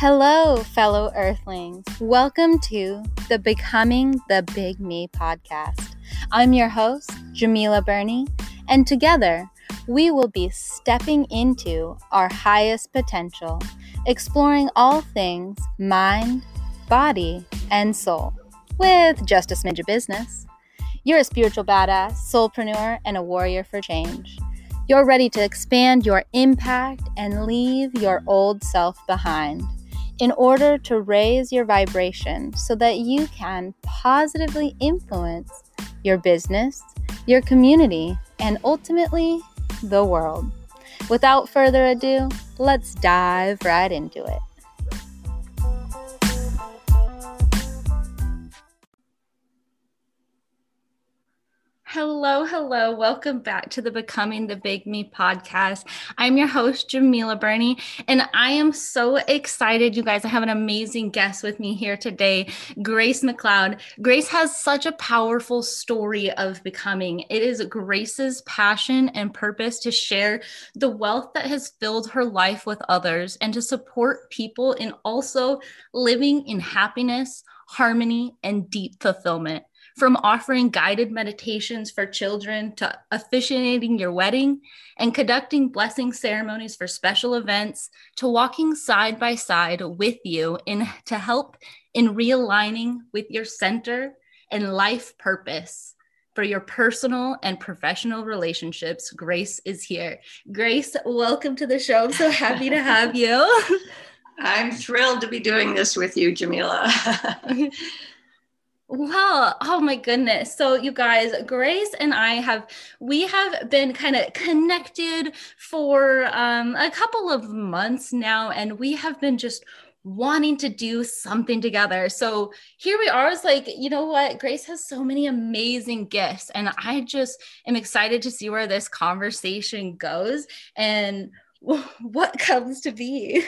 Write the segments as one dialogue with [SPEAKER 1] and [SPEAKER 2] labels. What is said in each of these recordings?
[SPEAKER 1] Hello, fellow Earthlings. Welcome to the Becoming the Big Me podcast. I'm your host, Djemilah Birnie, and together we will be stepping into our highest potential, exploring all things mind, body, and soul with just a smidge of business. You're a spiritual badass, soulpreneur, and a warrior for change. You're ready to expand your impact and leave your old self behind in order to raise your vibration so that you can positively influence your business, your community, and ultimately the world. Without further ado, let's dive right into it. Hello, hello. Welcome back to the Becoming the Big Me podcast. I'm your host, Djemilah Birnie, and I am so excited, you guys. I have an amazing guest with me here today, Grace MacLeod. Grace has such a powerful story of becoming. It is Grace's passion and purpose to share the wealth that has filled her life with others and to support people in also living in happiness, harmony, and deep fulfillment. From offering guided meditations for children to officiating your wedding and conducting blessing ceremonies for special events to walking side by side with you in to help in realigning with your center and life purpose for your personal and professional relationships, Grace is here. Grace, welcome to the show. I'm so happy to have you.
[SPEAKER 2] I'm thrilled to be doing this with you, Djemilah.
[SPEAKER 1] Well, oh my goodness. So you guys, Grace and I have we have been kind of connected for um, a couple of months now and we have been just wanting to do something together. So here we are. It's like, you know what? Grace has so many amazing gifts and I just am excited to see where this conversation goes and what comes to be.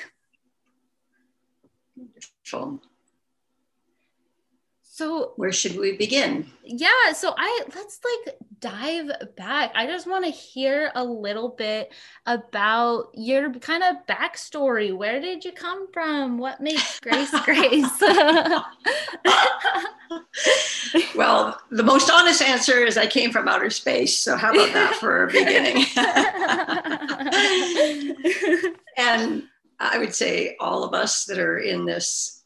[SPEAKER 1] So
[SPEAKER 2] where should we begin?
[SPEAKER 1] Yeah, so I let's like dive back. I just want to hear a little bit about your kind of backstory. Where did you come from? What makes Grace Grace?
[SPEAKER 2] well, the most honest answer is I came from outer space. So how about that for a beginning? and I would say all of us that are in this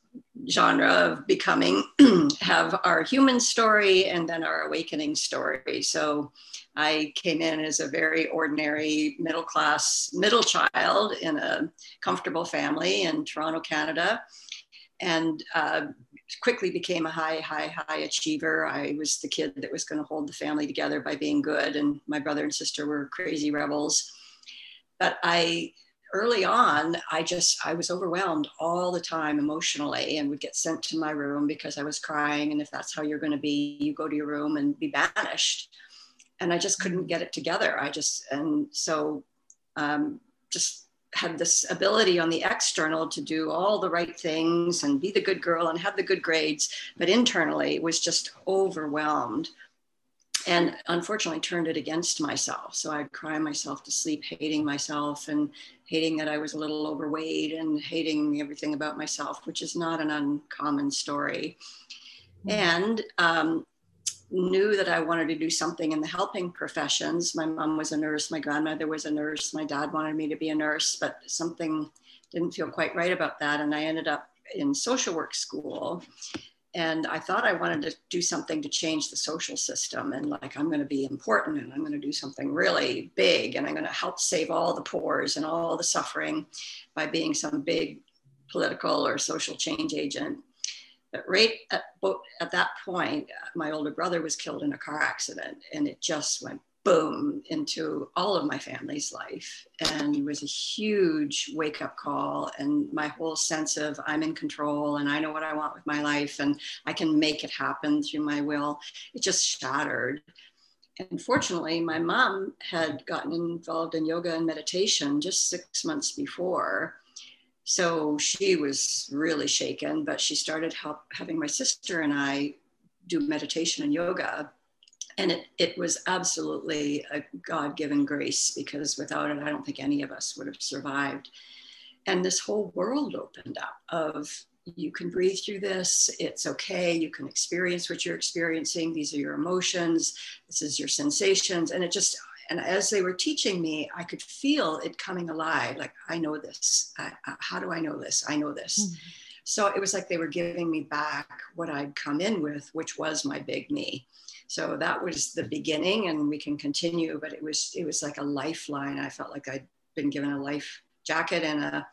[SPEAKER 2] genre of becoming have our human story and then our awakening story. So I came in as a very ordinary middle class middle child in a comfortable family in Toronto, Canada, and uh, quickly became a high, high, high achiever. I was the kid that was going to hold the family together by being good, and my brother and sister were crazy rebels. But I early on, I just, I was overwhelmed all the time emotionally and would get sent to my room because I was crying. And if that's how you're going to be, you go to your room and be banished. And I just couldn't get it together. I just, and so um, just had this ability on the external to do all the right things and be the good girl and have the good grades. But internally was just overwhelmed and unfortunately turned it against myself. So I'd cry myself to sleep, hating myself and hating that I was a little overweight and hating everything about myself, which is not an uncommon story. Mm-hmm. And um, knew that I wanted to do something in the helping professions. My mom was a nurse, my grandmother was a nurse, my dad wanted me to be a nurse, but something didn't feel quite right about that. And I ended up in social work school and I thought I wanted to do something to change the social system and like I'm going to be important and I'm going to do something really big and I'm going to help save all the poors and all the suffering by being some big political or social change agent. But right at, at that point, my older brother was killed in a car accident and it just went boom into all of my family's life. And it was a huge wake up call and my whole sense of i'm in control and i know what i want with my life and i can make it happen through my will it just shattered. And fortunately my mom had gotten involved in yoga and meditation just six months before. So she was really shaken but she started help having my sister and i do meditation and yoga and it, it was absolutely a god-given grace because without it i don't think any of us would have survived. And this whole world opened up of you can breathe through this it's okay you can experience what you're experiencing these are your emotions this is your sensations. And it just and as they were teaching me i could feel it coming alive like i know this I, I, how do i know this? I know this. Mm-hmm. So it was like they were giving me back what i'd come in with which was my big me so that was the beginning and we can continue but it was it was like a lifeline i felt like i'd been given a life jacket and a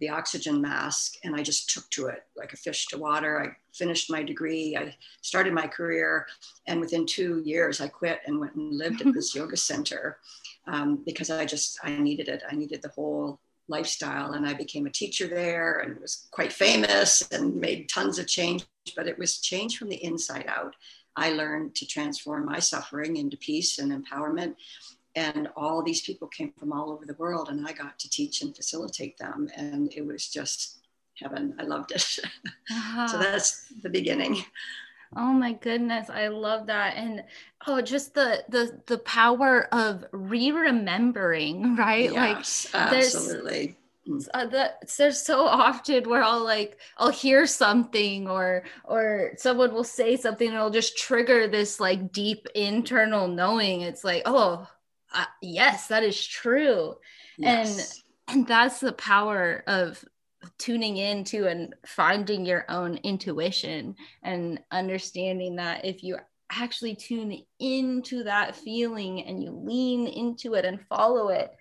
[SPEAKER 2] the oxygen mask and I just took to it like a fish to water. I finished my degree, I started my career, and within two years I quit and went and lived at this yoga center um, because I just I needed it. I needed the whole lifestyle, and I became a teacher there and was quite famous and made tons of change. But it was change from the inside out. I learned to transform my suffering into peace and empowerment and all these people came from all over the world and i got to teach and facilitate them and it was just heaven i loved it uh-huh. so that's the beginning
[SPEAKER 1] oh my goodness i love that and oh just the the the power of re-remembering right
[SPEAKER 2] yes, like absolutely
[SPEAKER 1] mm. uh, that there's so often where I'll like I'll hear something or or someone will say something and it'll just trigger this like deep internal knowing. It's like, oh, uh, yes, that is true. Yes. And and that's the power of tuning into and finding your own intuition and understanding that if you actually tune into that feeling and you lean into it and follow it,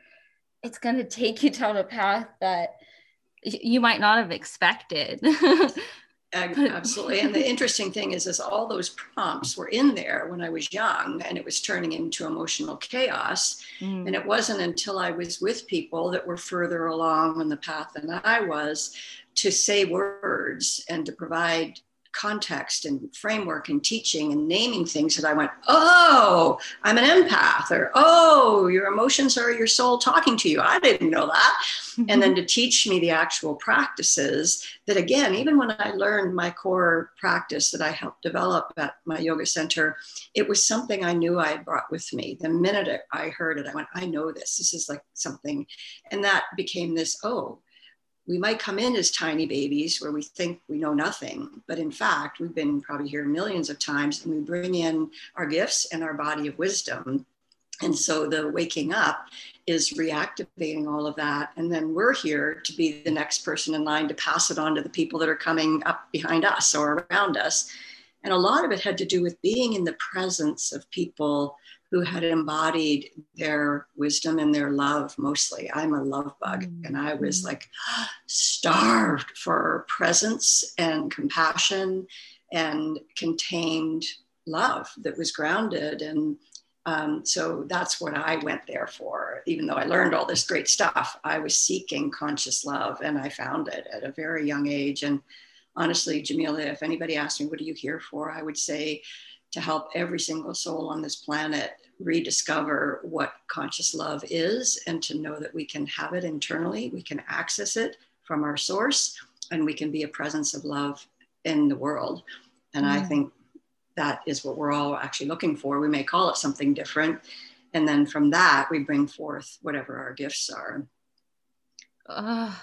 [SPEAKER 1] it's going to take you down a path that you might not have expected.
[SPEAKER 2] Absolutely. And the interesting thing is, is all those prompts were in there when I was young and it was turning into emotional chaos. Mm. And it wasn't until I was with people that were further along on the path than I was to say words and to provide context and framework and teaching and naming things that I went, oh, I'm an empath, or oh, your emotions are your soul talking to you. I didn't know that. Mm-hmm. And then to teach me the actual practices that, again, even when I learned my core practice that I helped develop at my yoga center, it was something I knew I had brought with me. The minute I heard it, I went, I know this. This is like something. And that became this, oh, we might come in as tiny babies where we think we know nothing, but in fact, we've been probably here millions of times and we bring in our gifts and our body of wisdom. And so the waking up is reactivating all of that. And then we're here to be the next person in line to pass it on to the people that are coming up behind us or around us. And a lot of it had to do with being in the presence of people who had embodied their wisdom and their love mostly. I'm a love bug, mm-hmm. and I was mm. like starved for presence and compassion and contained love that was grounded. And um, so that's what I went there for. Even though I learned all this great stuff, I was seeking conscious love, and I found it at a very young age. And honestly, Djemilah, if anybody asked me, What are you here for? I would say, to help every single soul on this planet rediscover what conscious love is and to know that we can have it internally, we can access it from our source, and we can be a presence of love in the world. And mm. I think that is what we're all actually looking for. We may call it something different. And then from that, we bring forth whatever our gifts are.
[SPEAKER 1] Oh,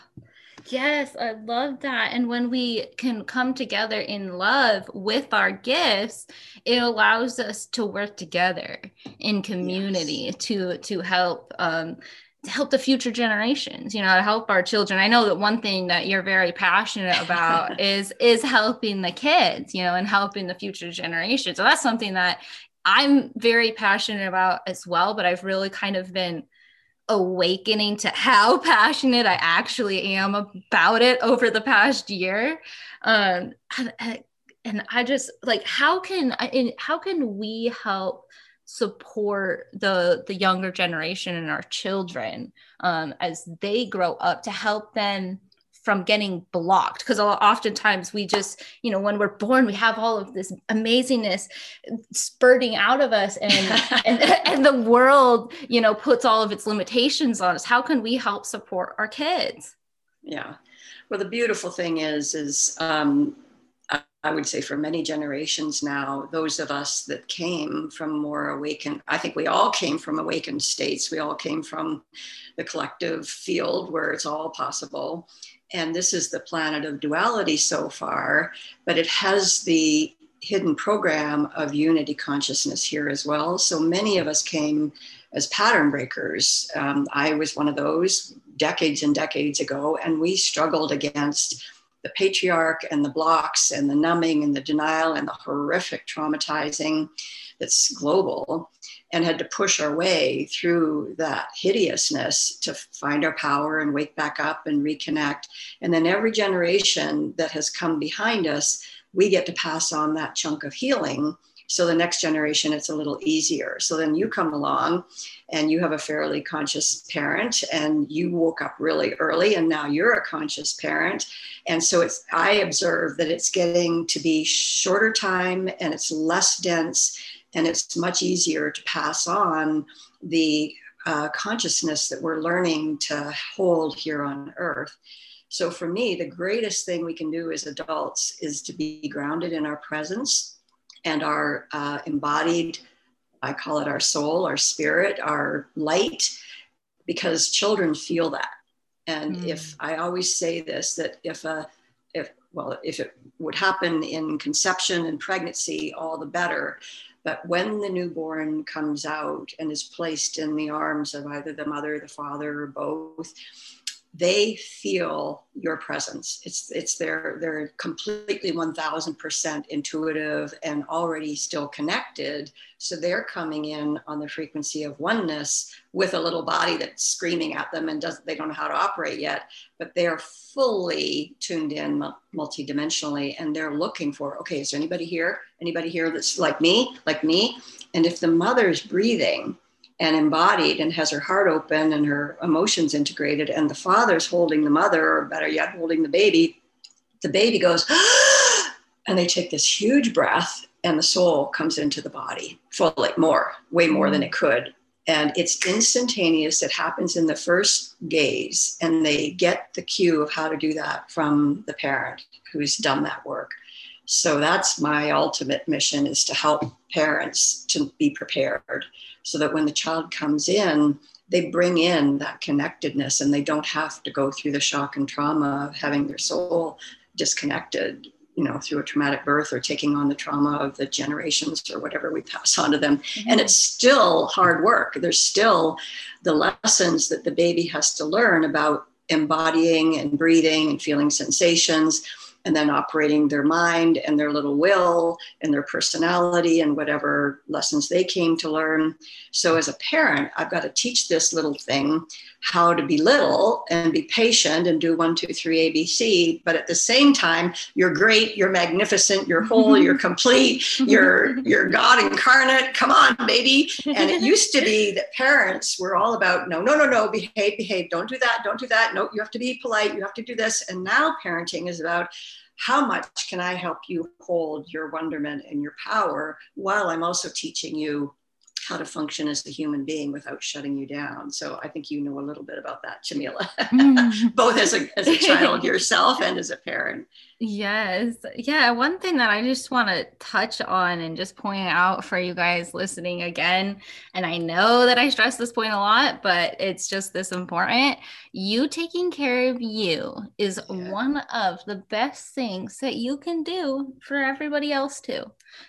[SPEAKER 1] Yes, I love that. And when we can come together in love with our gifts, it allows us to work together in community yes. to to help um, to help the future generations. You know, to help our children. I know that one thing that you're very passionate about is is helping the kids. You know, and helping the future generation. So that's something that I'm very passionate about as well. But I've really kind of been awakening to how passionate I actually am about it over the past year. Um, and, I just like how can I, how can we help support the the younger generation and our children um, as they grow up to help them from getting blocked because oftentimes we just you know when we're born we have all of this amazingness spurting out of us and and, and the world you know puts all of its limitations on us how can we help support our kids
[SPEAKER 2] yeah well the beautiful thing is is um, I would say for many generations now, those of us that came from more awakened, I think we all came from awakened states. We all came from the collective field where it's all possible. And this is the planet of duality so far, but it has the hidden program of unity consciousness here as well. So many of us came as pattern breakers. Um, I was one of those decades and decades ago, and we struggled against the patriarch and the blocks and the numbing and the denial and the horrific traumatizing that's global and had to push our way through that hideousness to find our power and wake back up and reconnect. And then every generation that has come behind us, we get to pass on that chunk of healing so the next generation, it's a little easier. So then you come along and you have a fairly conscious parent and you woke up really early and now you're a conscious parent. And so it's, I observe that it's getting to be shorter time and it's less dense and it's much easier to pass on the uh, consciousness that we're learning to hold here on earth. So for me, the greatest thing we can do as adults is to be grounded in our presence and our uh, embodied, I call it our soul, our spirit, our light, because children feel that. And mm. if I always say this, that if a, if, well, if it would happen in conception and pregnancy, all the better. But when the newborn comes out and is placed in the arms of either the mother, the father, or both, they feel your presence. It's it's their they're completely 1000% intuitive and already still connected. So they're coming in on the frequency of oneness with a little body that's screaming at them and does they don't know how to operate yet, but they are fully tuned in multidimensionally and they're looking for okay, is there anybody here? Anybody here that's like me, like me? And if the mother's breathing and embodied and has her heart open and her emotions integrated and the father's holding the mother or better yet holding the baby the baby goes and they take this huge breath and the soul comes into the body fully more way more than it could. And it's instantaneous. It happens in the first gaze and they get the cue of how to do that from the parent who's done that work so that's my ultimate mission is to help parents to be prepared so that when the child comes in, they bring in that connectedness and they don't have to go through the shock and trauma of having their soul disconnected you know through a traumatic birth or taking on the trauma of the generations or whatever we pass on to them. Mm-hmm. and it's still hard work. There's still the lessons that the baby has to learn about embodying and breathing and feeling sensations and then operating their mind and their little will and their personality and whatever lessons they came to learn. So, as a parent, I've got to teach this little thing how to be little and be patient and do one, two, three, ABC. But at the same time, you're great, you're magnificent, you're whole, you're complete, you're you're God incarnate. Come on, baby. And it used to be that parents were all about no, no, no, no, behave, behave, don't do that, don't do that. No, you have to be polite, you have to do this. And now parenting is about how much can I help you hold your wonderment and your power while I'm also teaching you how to function as a human being without shutting you down. So I think you know a little bit about that, Djemilah, mm. both as a, as a child yourself and as a parent.
[SPEAKER 1] Yes. Yeah. One thing that I just want to touch on and just point out for you guys listening again, and I know that I stress this point a lot, but it's just this important. You taking care of you is yeah. one of the best things that you can do for everybody else too.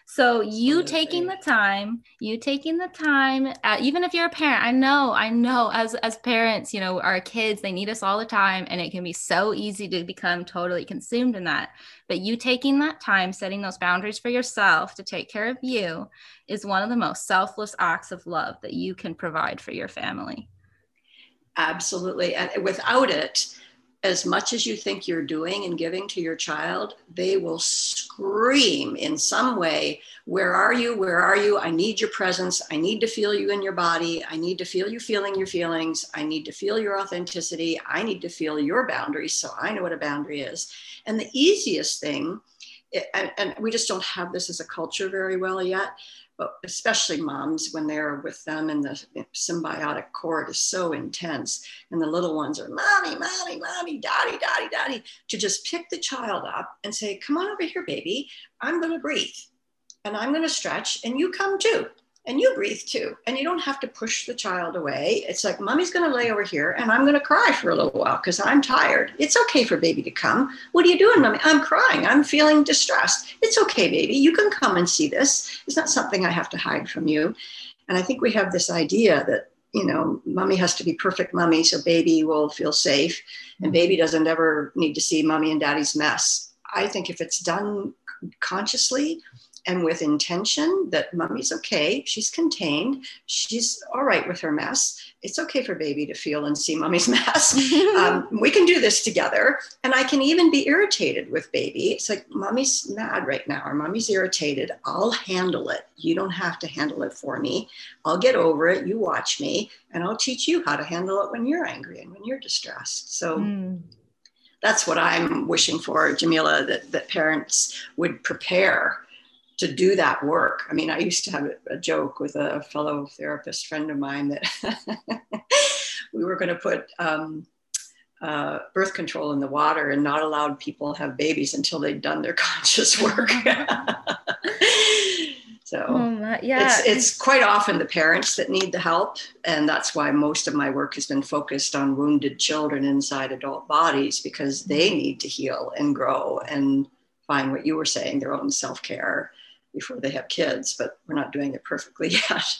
[SPEAKER 1] So you taking the time, you taking the time, uh, even if you're a parent, I know, I know as, as parents, you know, our kids, they need us all the time and it can be so easy to become totally consumed in that. But you taking that time, setting those boundaries for yourself to take care of you is one of the most selfless acts of love that you can provide for your family.
[SPEAKER 2] Absolutely. And without it, as much as you think you're doing and giving to your child, they will scream in some way, Where are you? Where are you? I need your presence. I need to feel you in your body. I need to feel you feeling your feelings. I need to feel your authenticity. I need to feel your boundaries so I know what a boundary is. And the easiest thing, eh, and, and we just don't have this as a culture very well yet, but especially moms when they're with them and the symbiotic cord is so intense and the little ones are mommy mommy mommy daddy daddy daddy to just pick the child up and say come on over here baby. I'm going to breathe and i'm going to stretch and you come too and you breathe too. And you don't have to push the child away. It's like, mommy's going to lay over here and I'm going to cry for a little while because I'm tired. It's okay for baby to come. What are you doing, mommy? I'm crying. I'm feeling distressed. It's okay, baby. You can come and see this. It's not something I have to hide from you. And I think we have this idea that, you know, mommy has to be perfect mommy so baby will feel safe and mm-hmm. baby doesn't ever need to see mommy and daddy's mess. I think if it's done consciously, and with intention that mummy's okay, she's contained, she's all right with her mess. It's okay for baby to feel and see mummy's mess. um, we can do this together. And I can even be irritated with baby. It's like, mummy's mad right now, or mummy's irritated. I'll handle it. You don't have to handle it for me. I'll get over it. You watch me, and I'll teach you how to handle it when you're angry and when you're distressed. So, mm that's what I'm wishing for, Djemilah, that, that parents would prepare to do that work. I mean, I used to have a joke with a fellow therapist friend of mine that we were going to put um, uh, birth control in the water and not allowed people have babies until they'd done their conscious work. so oh, yeah, it's, it's quite often the parents that need the help, and that's why most of my work has been focused on wounded children inside adult bodies because they need to heal and grow and find what you were saying, their own self care before they have kids, but we're not doing it perfectly yet.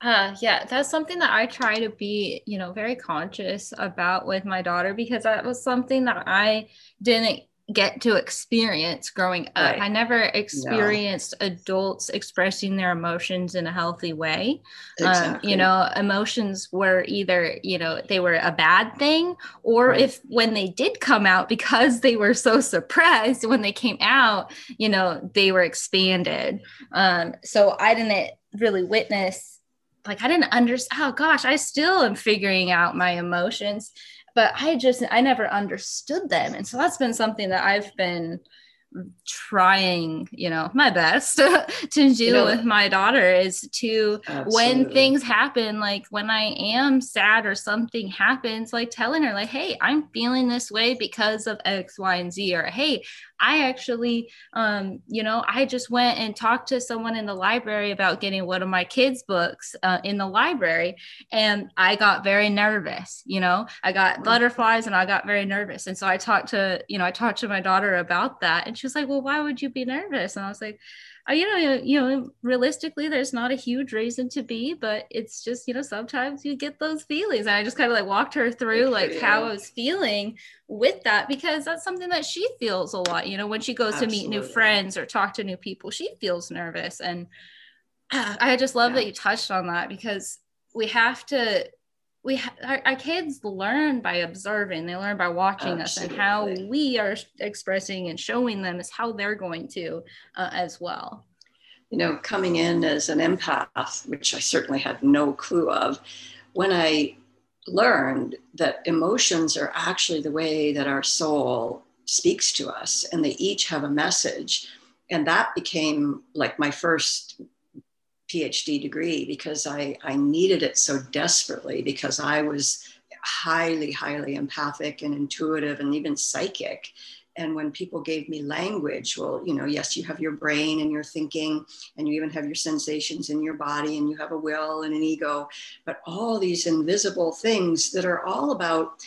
[SPEAKER 1] Uh, yeah, that's something that I try to be, you know, very conscious about with my daughter because that was something that I didn't get to experience growing up. Right. I never experienced no. adults expressing their emotions in a healthy way. Exactly. Um, you know, emotions were either, you know, they were a bad thing, or right. if when they did come out, because they were so suppressed, when they came out, you know, they were expanded. Um, so I didn't really witness like I didn't understand. Oh gosh, I still am figuring out my emotions but I just I never understood them. And so that's been something that I've been trying you know my best to do you know, with my daughter is to absolutely. when things happen like when i am sad or something happens like telling her like hey i'm feeling this way because of x y and z or hey I actually, um, you know, I just went and talked to someone in the library about getting one of my kids' books uh, in the library, and I got very nervous. You know, I got butterflies, and I got very nervous. And so I talked to, you know, I talked to my daughter about that, and she was like, "Well, why would you be nervous?" And I was like, uh, you know, you know, realistically, there's not a huge reason to be, but it's just, you know, sometimes you get those feelings. And I just kind of like walked her through like yeah. how I was feeling with that because that's something that she feels a lot. You know, when she goes Absolutely. to meet new friends or talk to new people, she feels nervous. And uh, I just love yeah. that you touched on that because we have to we ha- our, our, kids learn by observing they learn by watching Absolutely. us and how we are expressing and showing them is how they're going to uh, as well
[SPEAKER 2] you know coming in as an empath which i certainly had no clue of when i learned that emotions are actually the way that our soul speaks to us and they each have a message and that became like my first PhD degree because I, I needed it so desperately because I was highly, highly empathic and intuitive and even psychic. And when people gave me language, well, you know, yes, you have your brain and your thinking, and you even have your sensations in your body, and you have a will and an ego, but all these invisible things that are all about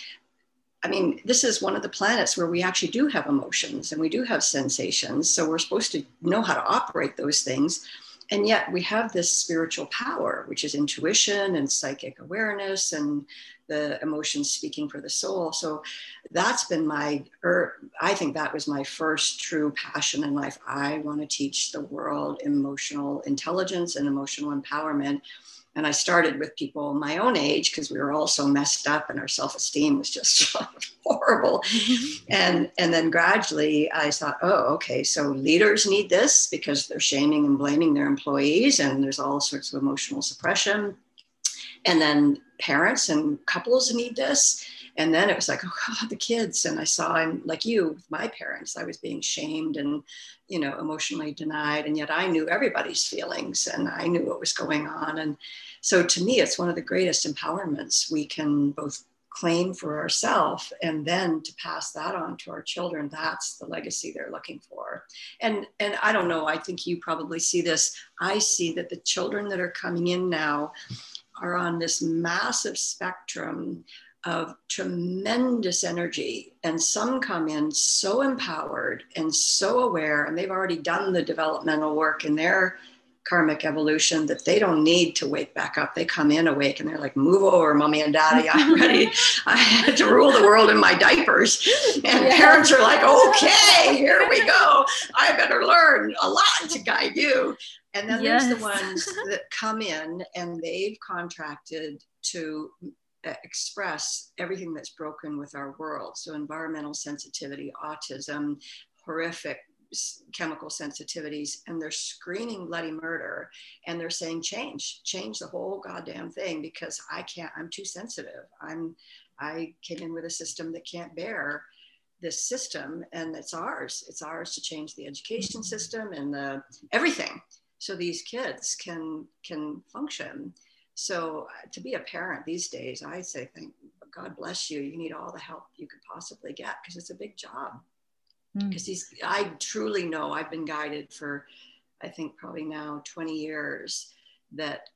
[SPEAKER 2] I mean, this is one of the planets where we actually do have emotions and we do have sensations. So we're supposed to know how to operate those things and yet we have this spiritual power, which is intuition and psychic awareness and the emotions speaking for the soul. So that's been my, er, I think that was my first true passion in life. I want to teach the world emotional intelligence and emotional empowerment and I started with people my own age because we were all so messed up and our self-esteem was just horrible. Mm-hmm. And and then gradually I thought, oh, okay, so leaders need this because they're shaming and blaming their employees, and there's all sorts of emotional suppression. And then parents and couples need this and then it was like oh god the kids. And i saw him like you with my parents. I was being shamed and you know emotionally denied. And yet i knew everybody's feelings and i knew what was going on. And so to me it's one of the greatest empowerments we can both claim for ourselves and then to pass that on to our children that's the legacy they're looking for. And and i don't know i think you probably see this. I see that the children that are coming in now are on this massive spectrum of tremendous energy. And some come in so empowered and so aware, and they've already done the developmental work in their karmic evolution that they don't need to wake back up. They come in awake and they're like, move over, mommy and daddy. I'm ready. I had to rule the world in my diapers. And yeah. parents are like, okay, here we go. I better learn a lot to guide you. And then yes. there's the ones that come in and they've contracted to Uh, express everything that's broken with our world. So, environmental sensitivity, autism, horrific chemical sensitivities, and they're screaming bloody murder. And they're saying, change, change the whole goddamn thing because I can't, I'm too sensitive. I'm, I came in with a system that can't bear this system and it's ours it's ours to change the education system and the everything so these kids can can function so uh, to be a parent these days i say thank god bless you. You need all the help you could possibly get because it's a big job. Because mm. these i truly know i've been guided for i think probably now 20 years that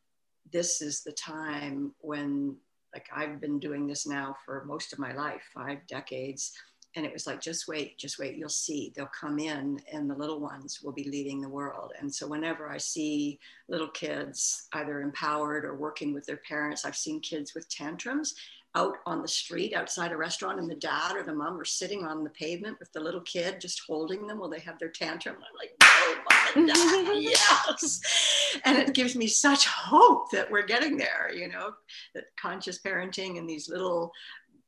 [SPEAKER 2] this is the time when like i've been doing this now for most of my life five decades and it was like just wait just wait you'll see they'll come in and the little ones will be leading the world. And so whenever i see little kids either empowered or working with their parents i've seen kids with tantrums out on the street outside a restaurant and the dad or the mom are sitting on the pavement with the little kid just holding them while they have their tantrum. I'm like no and dad yes. And it gives me such hope that we're getting there you know that conscious parenting and these little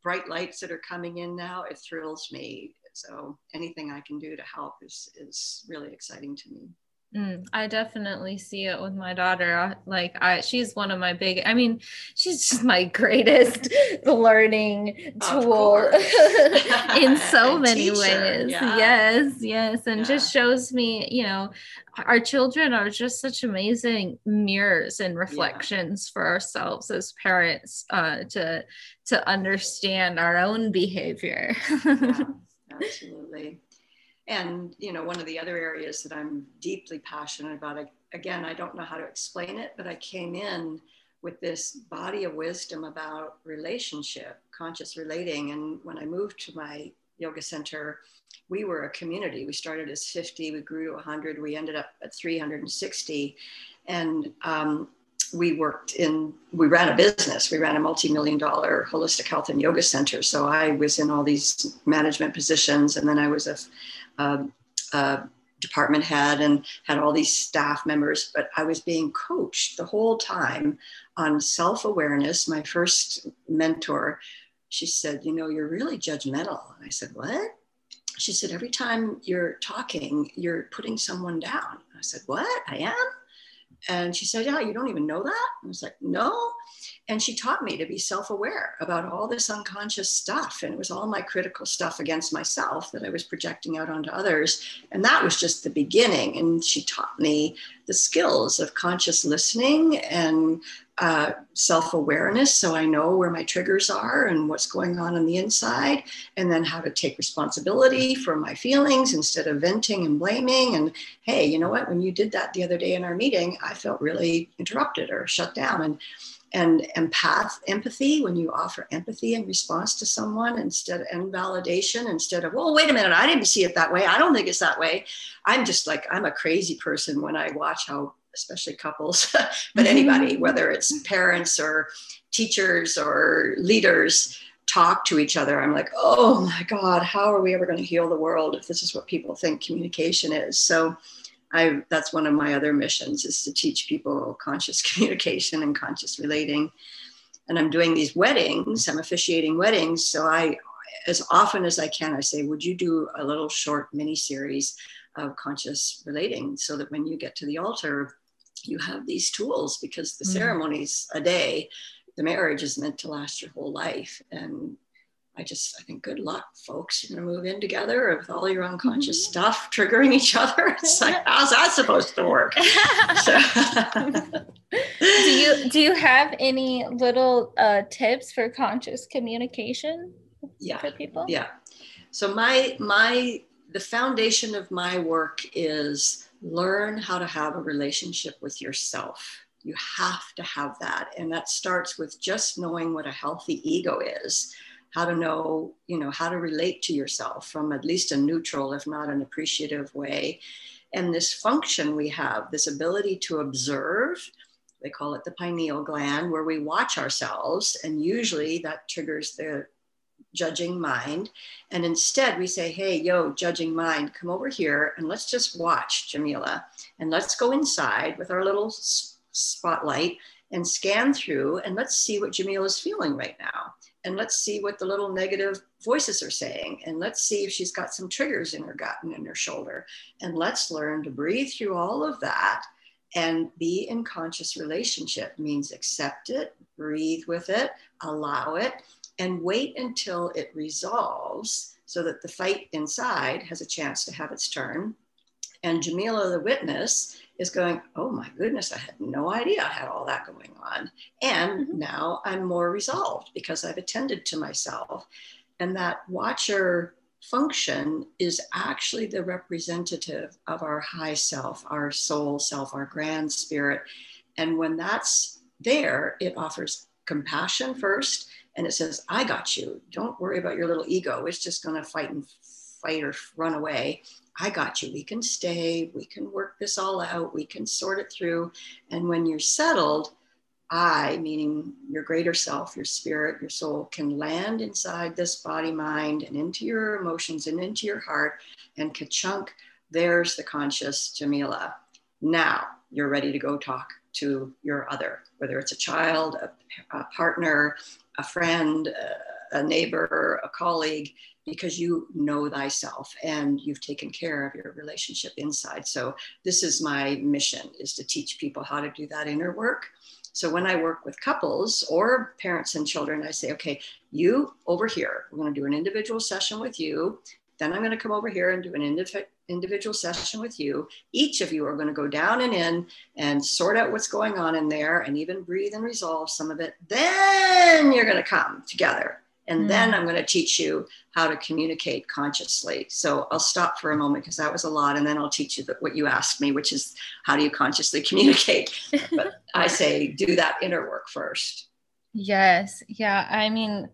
[SPEAKER 2] bright lights that are coming in now, it thrills me. So anything I can do to help is is really exciting to me.
[SPEAKER 1] Mm, I definitely see it with my daughter. Like I, she's one of my big. I mean, she's just my greatest learning tool in so many teacher, ways. Yeah. Yes, yes, and yeah. just shows me, you know, our children are just such amazing mirrors and reflections yeah. for ourselves as parents uh, to to understand our own behavior.
[SPEAKER 2] absolutely and you know one of the other areas that i'm deeply passionate about again i don't know how to explain it but i came in with this body of wisdom about relationship conscious relating. And when i moved to my yoga center we were a community. We started as 50 we grew to 100 we ended up at 360 and um, we worked in we ran a business. We ran a multi-million dollar holistic health and yoga center. So i was in all these management positions and then i was a, a, a department head and had all these staff members but i was being coached the whole time on self-awareness. My first mentor she said you know you're really judgmental. And i said what? She said every time you're talking you're putting someone down. I said what? I am? And she said, Yeah, you don't even know that? I was like, No. And she taught me to be self aware about all this unconscious stuff. And it was all my critical stuff against myself that I was projecting out onto others. And that was just the beginning. And she taught me the skills of conscious listening and uh, self awareness so I know where my triggers are and what's going on on the inside, and then how to take responsibility for my feelings instead of venting and blaming. And hey, you know what? When you did that the other day in our meeting, I felt really interrupted or shut down. And and empath empathy when you offer empathy in response to someone instead of and validation instead of well wait a minute i didn't see it that way i don't think it's that way i'm just like i'm a crazy person when i watch how especially couples, but anybody, mm-hmm. whether it's parents or teachers or leaders, talk to each other. I'm like, oh my God, how are we ever going to heal the world if this is what people think communication is? So I that's one of my other missions is to teach people conscious communication and conscious relating. And I'm doing these weddings, I'm officiating weddings. So I as often as I can, I say, would you do a little short mini series of conscious relating so that when you get to the altar, you have these tools because the mm-hmm. ceremony's a day the marriage is meant to last your whole life and I just, I think, good luck, folks. You're going to move in together with all your unconscious mm-hmm. stuff triggering each other. It's like, how's that supposed to work?
[SPEAKER 1] do you do you have any little uh, tips for conscious communication?
[SPEAKER 2] Yeah,
[SPEAKER 1] for people.
[SPEAKER 2] Yeah. So my my the foundation of my work is learn how to have a relationship with yourself. You have to have that, and that starts with just knowing what a healthy ego is how to know, you know, how to relate to yourself from at least a neutral, if not an appreciative way. And this function we have, this ability to observe, they call it the pineal gland, where we watch ourselves. And usually that triggers the judging mind. And instead we say, hey, yo, judging mind, come over here and let's just watch Djemilah. And let's go inside with our little spotlight and scan through and let's see what Djemilah is feeling right now and let's see what the little negative voices are saying and let's see if she's got some triggers in her gut and in her shoulder. And let's learn to breathe through all of that and be in conscious relationship. Means accept it breathe with it allow it and wait until it resolves so that the fight inside has a chance to have its turn. And Djemilah the witness is going, oh my goodness, I had no idea I had all that going on. And mm-hmm. now I'm more resolved because I've attended to myself. And that watcher function is actually the representative of our high self, our soul self, our grand spirit. And when that's there, it offers compassion first and it says, I got you. Don't worry about your little ego. It's just going to fight and fight or run away. I got you. We can stay. We can work this all out. We can sort it through. And when you're settled, I, meaning your greater self, your spirit, your soul, can land inside this body, mind, and into your emotions and into your heart. And ka-chunk, there's the conscious Djemilah. Now you're ready to go talk to your other, whether it's a child, a, a partner, a friend, a, a neighbor, a colleague because you know thyself and you've taken care of your relationship inside so this is my mission is to teach people how to do that inner work so when i work with couples or parents and children i say okay you over here we're going to do an individual session with you then i'm going to come over here and do an individual session with you. Each of you are going to go down and in and sort out what's going on in there and even breathe and resolve some of it. Then you're going to come together and mm. then I'm going to teach you how to communicate consciously. So I'll stop for a moment because that was a lot. And then I'll teach you the, what you asked me, which is how do you consciously communicate? but I say do that inner work first.
[SPEAKER 1] Yes. Yeah. I mean,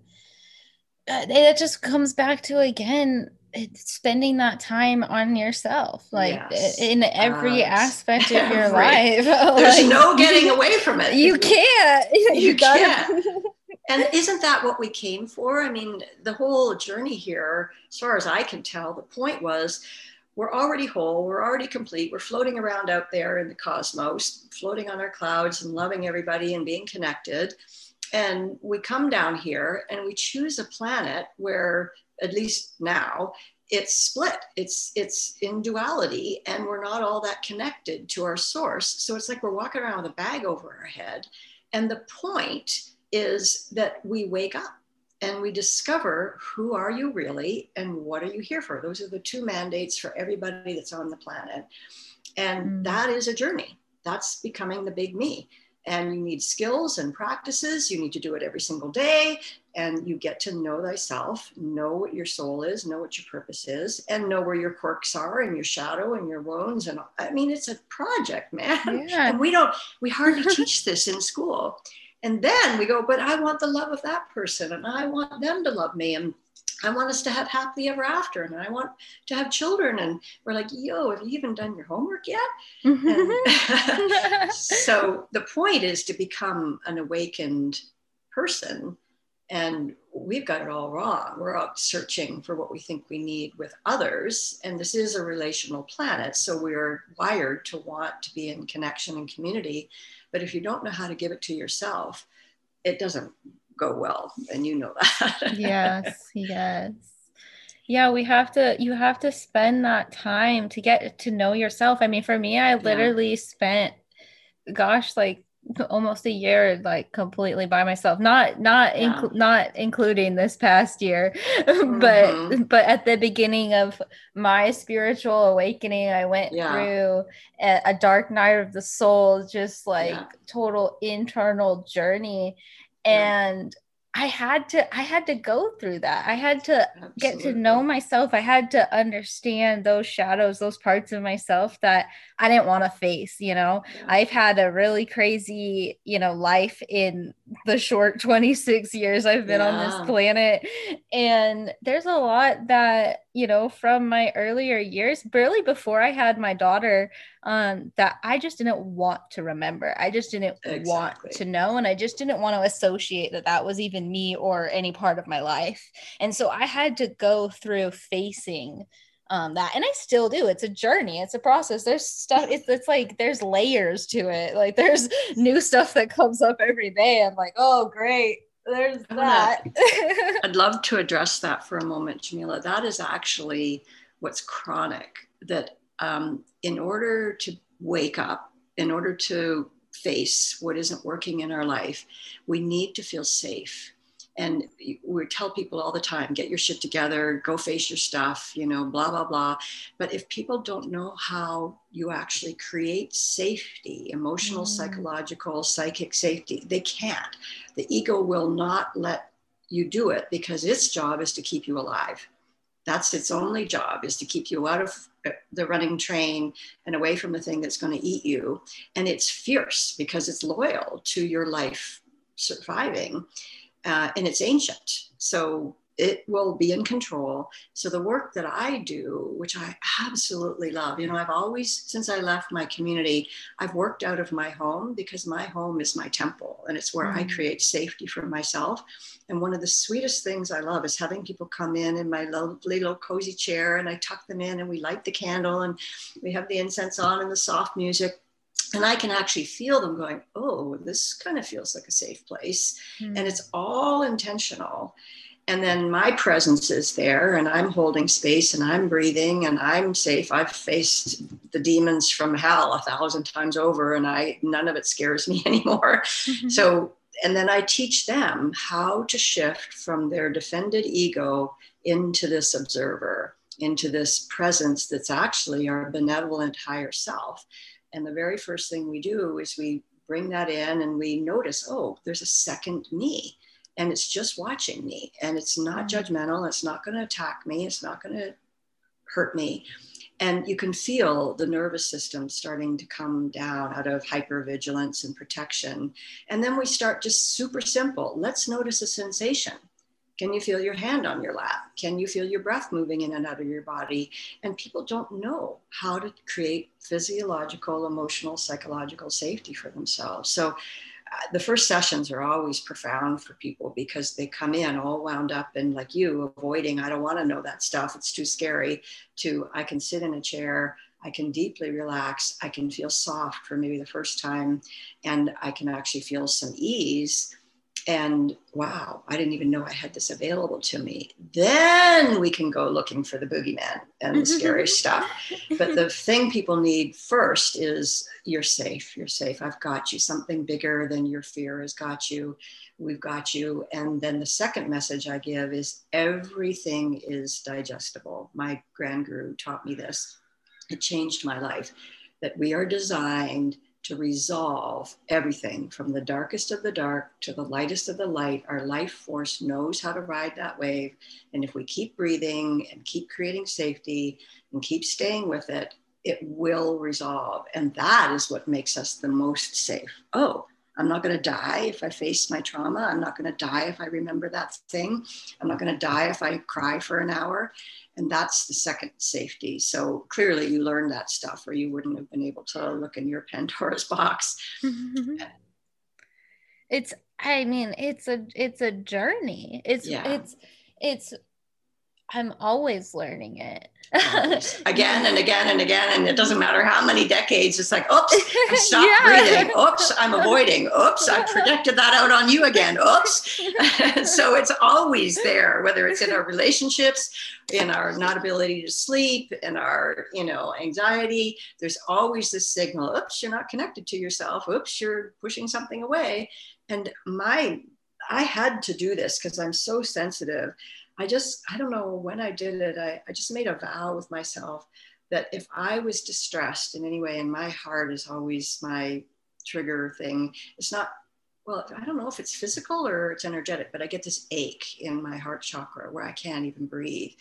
[SPEAKER 1] uh, it just comes back to again spending that time on yourself like yes. in every uh, aspect of your life
[SPEAKER 2] there's like, no getting away from it
[SPEAKER 1] you can't
[SPEAKER 2] you, you can't and isn't that what we came for? I mean, the whole journey here, as far as I can tell, the point was we're already whole, we're already complete, we're floating around out there in the cosmos, floating on our clouds and loving everybody and being connected. And we come down here and we choose a planet where, at least now, it's split it's it's in duality and we're not all that connected to our source so it's like we're walking around with a bag over our head and the point is that we wake up and we discover who are you really and what are you here for? Those are the two mandates for everybody that's on the planet. And mm. that is a journey. That's becoming the big me. And you need skills and practices. You need to do it every single day. And you get to know thyself know what your soul is know what your purpose is and know where your quirks are and your shadow and your wounds. And i mean it's a project man. Yeah. and we don't we hardly teach this in school and then we go, but I want the love of that person and I want them to love me. And I want us to have happily ever after. And I want to have children. And we're like, yo, have you even done your homework yet? Mm-hmm. so the point is to become an awakened person. And we've got it all wrong. We're out searching for what we think we need with others. And this is a relational planet. So we're wired to want to be in connection and community but if you don't know how to give it to yourself, it doesn't go well. And you know that.
[SPEAKER 1] yes, yes. Yeah, we have to, you have to spend that time to get to know yourself. I mean, for me, I literally yeah. spent, gosh, like almost a year like completely by myself not not yeah. inc- not including this past year mm-hmm. but but at the beginning of my spiritual awakening i went yeah. through a, a, dark night of the soul just like yeah. total internal journey and I had to I had to go through that. I had to Absolutely. get to know myself. I had to understand those shadows, those parts of myself that I didn't want to face, you know. Yeah. I've had a really crazy, you know, life in the short 26 years I've been yeah. on this planet. And there's a lot that, you know, from my earlier years, barely before I had my daughter, um, that I just didn't want to remember. I just didn't exactly. want to know. And I just didn't want to associate that that was even me or any part of my life. And so I had to go through facing um, that and i still do it's a journey it's a process there's stuff it's, it's like there's layers to it like there's new stuff that comes up every day i'm like oh great there's that.
[SPEAKER 2] I'd love to address that for a moment Djemilah. That is actually what's chronic that um, in order to wake up in order to face what isn't working in our life we need to feel safe and we tell people all the time get your shit together go face your stuff you know blah blah blah. But if people don't know how you actually create safety emotional mm. psychological psychic safety they can't. The ego will not let you do it because its job is to keep you alive. That's its only job is to keep you out of the running train and away from the thing that's going to eat you. And it's fierce because it's loyal to your life surviving uh, and it's ancient. So it will be in control. So the work that I do, which I absolutely love, you know, I've always, since I left my community, I've worked out of my home because my home is my temple and it's where mm. I create safety for myself. And one of the sweetest things I love is having people come in in my lovely little cozy chair and I tuck them in and we light the candle and we have the incense on and the soft music and I can actually feel them going, oh, this kind of feels like a safe place. Mm. And it's all intentional. And then my presence is there, and I'm holding space and I'm breathing and I'm safe. I've faced the demons from hell a thousand times over, and I none of it scares me anymore. Mm-hmm. So, and then I teach them how to shift from their defended ego into this observer, into this presence that's actually our benevolent higher self. And the very first thing we do is we bring that in and we notice, oh, there's a second me. And it's just watching me. And it's not mm-hmm. judgmental. It's not going to attack me. It's not going to hurt me. And you can feel the nervous system starting to come down out of hypervigilance and protection. And then we start just super simple. Let's notice a sensation. Can you feel your hand on your lap? Can you feel your breath moving in and out of your body? And people don't know how to create physiological, emotional, psychological safety for themselves. So uh, the first sessions are always profound for people because they come in all wound up and like you avoiding i don't want to know that stuff it's too scary to i can sit in a chair i can deeply relax i can feel soft for maybe the first time and i can actually feel some ease and wow, I didn't even know I had this available to me. Then we can go looking for the boogeyman and the scary stuff. But the thing people need first is you're safe. You're safe. I've got you. Something bigger than your fear has got you. We've got you. And then the second message I give is everything is digestible. My grand guru taught me this. It changed my life that we are designed to resolve everything from the darkest of the dark to the lightest of the light. Our life force knows how to ride that wave. And if we keep breathing and keep creating safety and keep staying with it, it will resolve. And that is what makes us the most safe. Oh, I'm not going to die if I face my trauma. I'm not going to die if I remember that thing. I'm not going to die if I cry for an hour. And that's the second safety. So clearly you learned that stuff or you wouldn't have been able to look in your Pandora's box.
[SPEAKER 1] it's I mean, it's a it's a journey. It's yeah. it's it's I'm always learning it.
[SPEAKER 2] again and again and again. And it doesn't matter how many decades. It's like, oops, I stopped yeah. breathing. Oops, I'm avoiding. Oops, I projected that out on you again. Oops. so it's always there, whether it's in our relationships, in our not ability to sleep, in our, you know, anxiety. There's always this signal. Oops, you're not connected to yourself. Oops, you're pushing something away. And my I had to do this because I'm so sensitive. I just, I don't know when I did it, I, I just made a vow with myself that if I was distressed in any way, and my heart is always my trigger thing, it's not, well, I don't know if it's physical or it's energetic, but I get this ache in my heart chakra where I can't even breathe.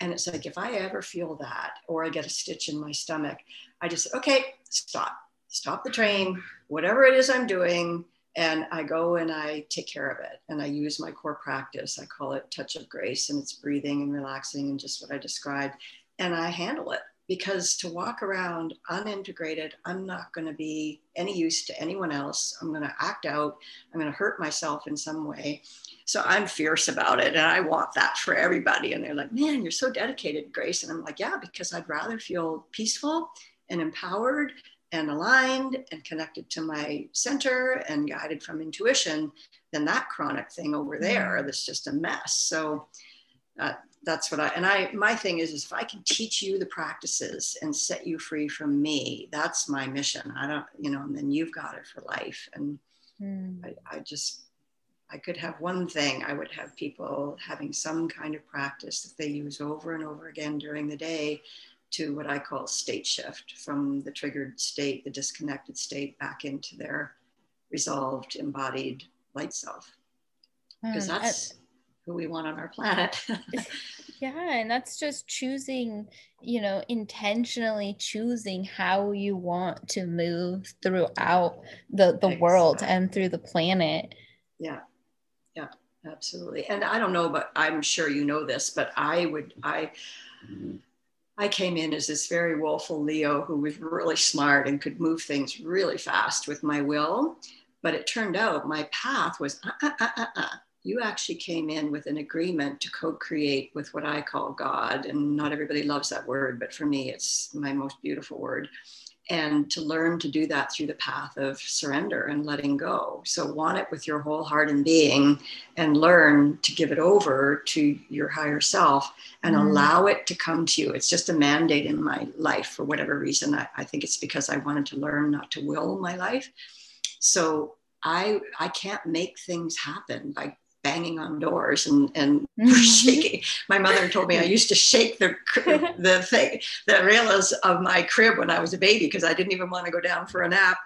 [SPEAKER 2] And it's like, if I ever feel that, or I get a stitch in my stomach, I just, okay, stop, stop the train, whatever it is I'm doing, and I go and I take care of it. And I use my core practice. I call it touch of grace, and it's breathing and relaxing and just what I described. And I handle it because to walk around unintegrated, I'm not going to be any use to anyone else. I'm going to act out. I'm going to hurt myself in some way. So I'm fierce about it. And I want that for everybody. And they're like, man, you're so dedicated, Grace. And I'm like, yeah, because I'd rather feel peaceful and empowered and aligned and connected to my center and guided from intuition than that chronic thing over mm-hmm. there that's just a mess so uh, that's what i and i my thing is, is if i can teach you the practices and set you free from me that's my mission i don't you know and then you've got it for life and mm. I, I just I could have one thing, I would have people having some kind of practice that they use over and over again during the day to what I call state shift from the triggered state, the disconnected state, back into their resolved, embodied light self. Because mm, that's who we want on our planet.
[SPEAKER 1] yeah, and that's just choosing, you know, intentionally choosing how you want to move throughout the, the exactly. world and through the planet.
[SPEAKER 2] Yeah. Yeah, absolutely. And I don't know, but I'm sure you know this, but I would, I, I came in as this very woeful Leo who was really smart and could move things really fast with my will. But it turned out my path was uh, uh, uh, uh, uh. You actually came in with an agreement to co create with what I call God. And not everybody loves that word, but for me, it's my most beautiful word and to learn to do that through the path of surrender and letting go. So, want it with your whole heart and being, and learn to give it over to your higher self and mm. allow it to come to you. It's just a mandate in my life for whatever reason. I, I think it's because I wanted to learn not to will my life. So, I, I can't make things happen by banging on doors and, and mm-hmm. shaking. My mother told me I used to shake the the thing, the railings of my crib when I was a baby because I didn't even want to go down for a nap.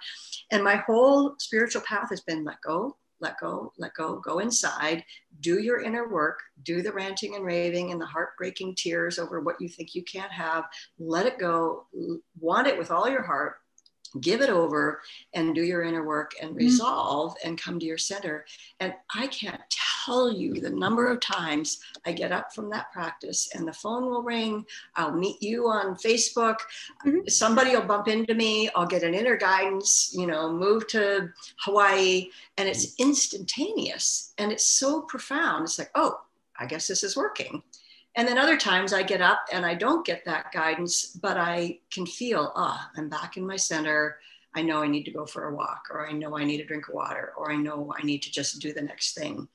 [SPEAKER 2] And my whole spiritual path has been let go, let go, let go, go inside, do your inner work, do the ranting and raving and the heartbreaking tears over what you think you can't have, let it go, want it with all your heart, give it over and do your inner work and mm. resolve mm. and come to your center. And I can't tell you the number of times I get up from that practice and the phone will ring. I'll meet you on Facebook. Mm-hmm. Somebody will bump into me. I'll get an inner guidance, you know, move to Hawaii. And it's instantaneous and it's so profound. It's like, oh, I guess this is working. And then other times I get up and I don't get that guidance, but I can feel, ah, oh, I'm back in my center. I know I need to go for a walk, or I know I need a drink of water, or I know I need to just do the next thing.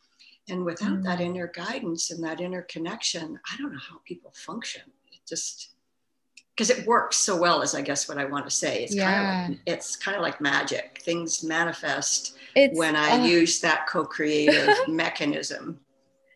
[SPEAKER 2] And without mm-hmm. that inner guidance and that inner connection, I don't know how people function. It just because it works so well is I guess what I want to say. It's yeah. kind of like, it's kind of like magic. Things manifest it's, when I uh, use that co-creative mechanism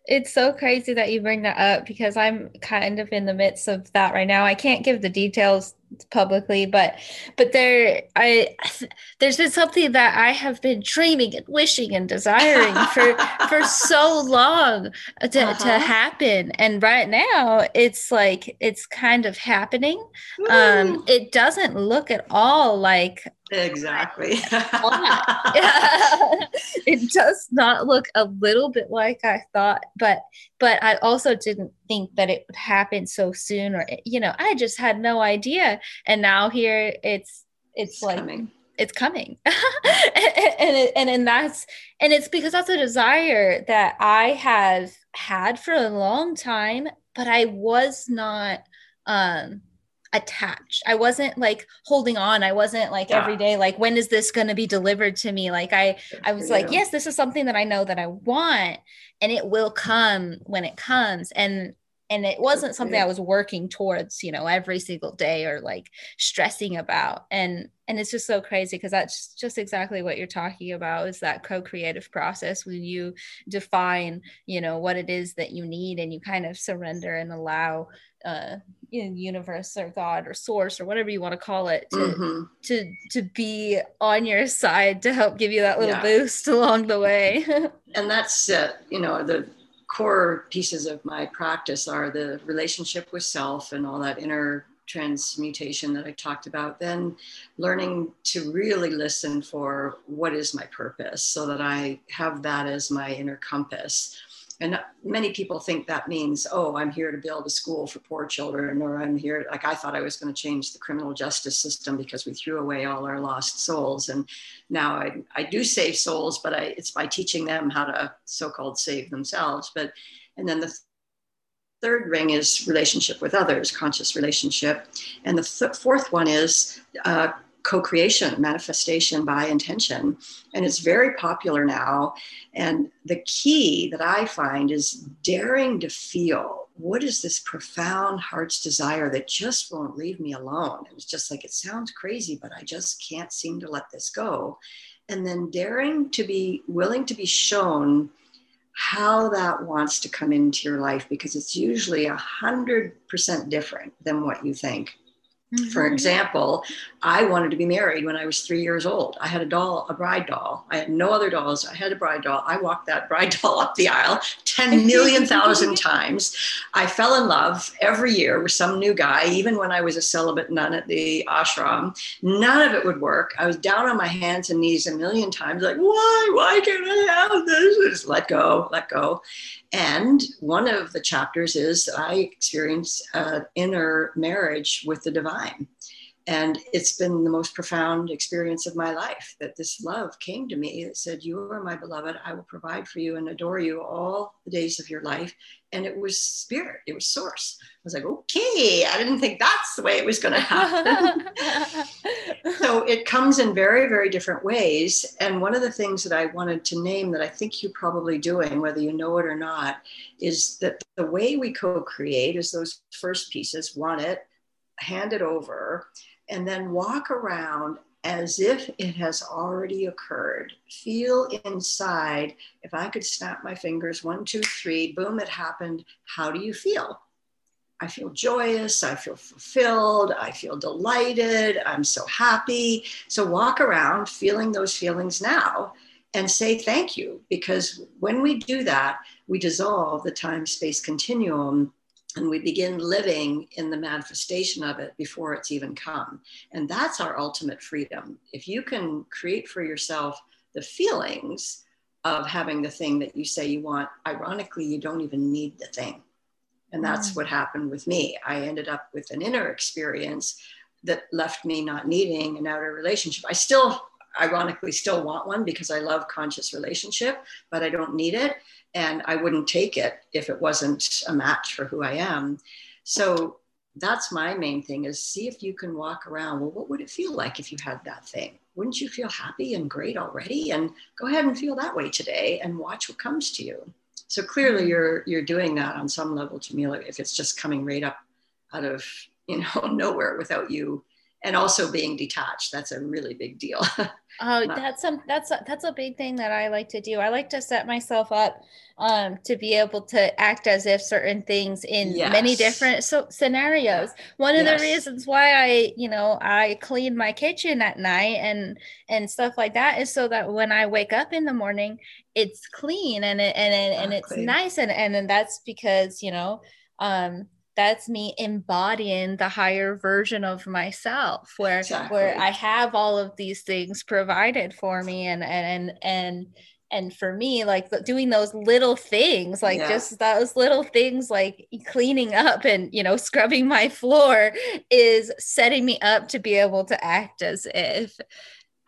[SPEAKER 1] it's so crazy that you bring that up because I'm kind of in the midst of that right now. I can't give the details publicly, but but there I there's been something that I have been dreaming and wishing and desiring for for so long to, uh-huh. to happen. And right now it's like it's kind of happening. Um it doesn't look at all like
[SPEAKER 2] Exactly.
[SPEAKER 1] it does not look a little bit like I thought, but but I also didn't think that it would happen so soon or you know, I just had no idea. And now here it's it's, it's like coming. it's coming. and and, and and that's and it's because that's a desire that I have had for a long time but I was not um attached. I wasn't like holding on. I wasn't like yeah. every day like when is this going to be delivered to me? Like I I was like, yes, this is something that I know that I want and it will come when it comes. And and it wasn't something I was working towards, you know, every single day or like stressing about. And and it's just so crazy because that's just exactly what you're talking about is that co-creative process when you define, you know, what it is that you need and you kind of surrender and allow uh you know, universe or God or source or whatever you want to call it to mm-hmm. to to be on your side to help give you that little yeah. boost along the way.
[SPEAKER 2] and that's uh, you know the core pieces of my practice are the relationship with self and all that inner transmutation that I talked about, then learning to really listen for what is my purpose so that I have that as my inner compass. And many people think that means, oh, I'm here to build a school for poor children, or I'm here, like I thought I was going to change the criminal justice system because we threw away all our lost souls. And now I, I do save souls, but I, it's by teaching them how to so called save themselves. But, and then the third ring is relationship with others, conscious relationship. And the th- fourth one is uh, co-creation manifestation by intention. And it's very popular now. And the key that i find is daring to feel what is this profound heart's desire that just won't leave me alone? And it's just like it sounds crazy but i just can't seem to let this go. And then daring to be willing to be shown how that wants to come into your life because it's usually a hundred percent different than what you think. Mm-hmm. For example, I wanted to be married when I was three years old. I had a doll, a bride doll. I had no other dolls. I had a bride doll. I walked that bride doll up the aisle 10 million thousand times. I fell in love every year with some new guy, even when I was a celibate nun at the ashram. None of it would work. I was down on my hands and knees a million times, like, why? Why can't I have this? Just let go, let go. And one of the chapters is I experienced an inner marriage with the divine. And it's been the most profound experience of my life that this love came to me that said, You are my beloved. I will provide for you and adore you all the days of your life. And it was spirit, it was source. I was like, Okay, I didn't think that's the way it was going to happen. so it comes in very, very different ways. And one of the things that I wanted to name that I think you're probably doing, whether you know it or not, is that the way we co create is those first pieces want it, hand it over and then walk around as if it has already occurred. Feel inside. If I could snap my fingers, one, two, three, boom, it happened. How do you feel? I feel joyous. I feel fulfilled. I feel delighted. I'm so happy. So walk around feeling those feelings now and say thank you. Because when we do that, we dissolve the time space continuum and we begin living in the manifestation of it before it's even come. And that's our ultimate freedom. If you can create for yourself the feelings of having the thing that you say you want, ironically, you don't even need the thing. And that's mm. what happened with me. I ended up with an inner experience that left me not needing an outer relationship. I still, ironically, still want one because I love conscious relationship, but I don't need it and I wouldn't take it if it wasn't a match for who I am. So that's my main thing is see if you can walk around. Well, what would it feel like if you had that thing? Wouldn't you feel happy and great already? And go ahead and feel that way today and watch what comes to you. So clearly mm-hmm. you're you're doing that on some level, Djemilah, if it's just coming right up out of you know nowhere without you and also being detached that's a really big deal
[SPEAKER 1] oh that's some that's a, that's a big thing that i like to do i like to set myself up um, to be able to act as if certain things in yes. many different so- scenarios one of yes. the reasons why i you know i clean my kitchen at night and and stuff like that is so that when i wake up in the morning it's clean and it and it, and it's nice and and then that's because you know um that's me embodying the higher version of myself where exactly. where i have all of these things provided for me and and and and for me like doing those little things like yeah. just those little things like cleaning up and you know scrubbing my floor is setting me up to be able to act as if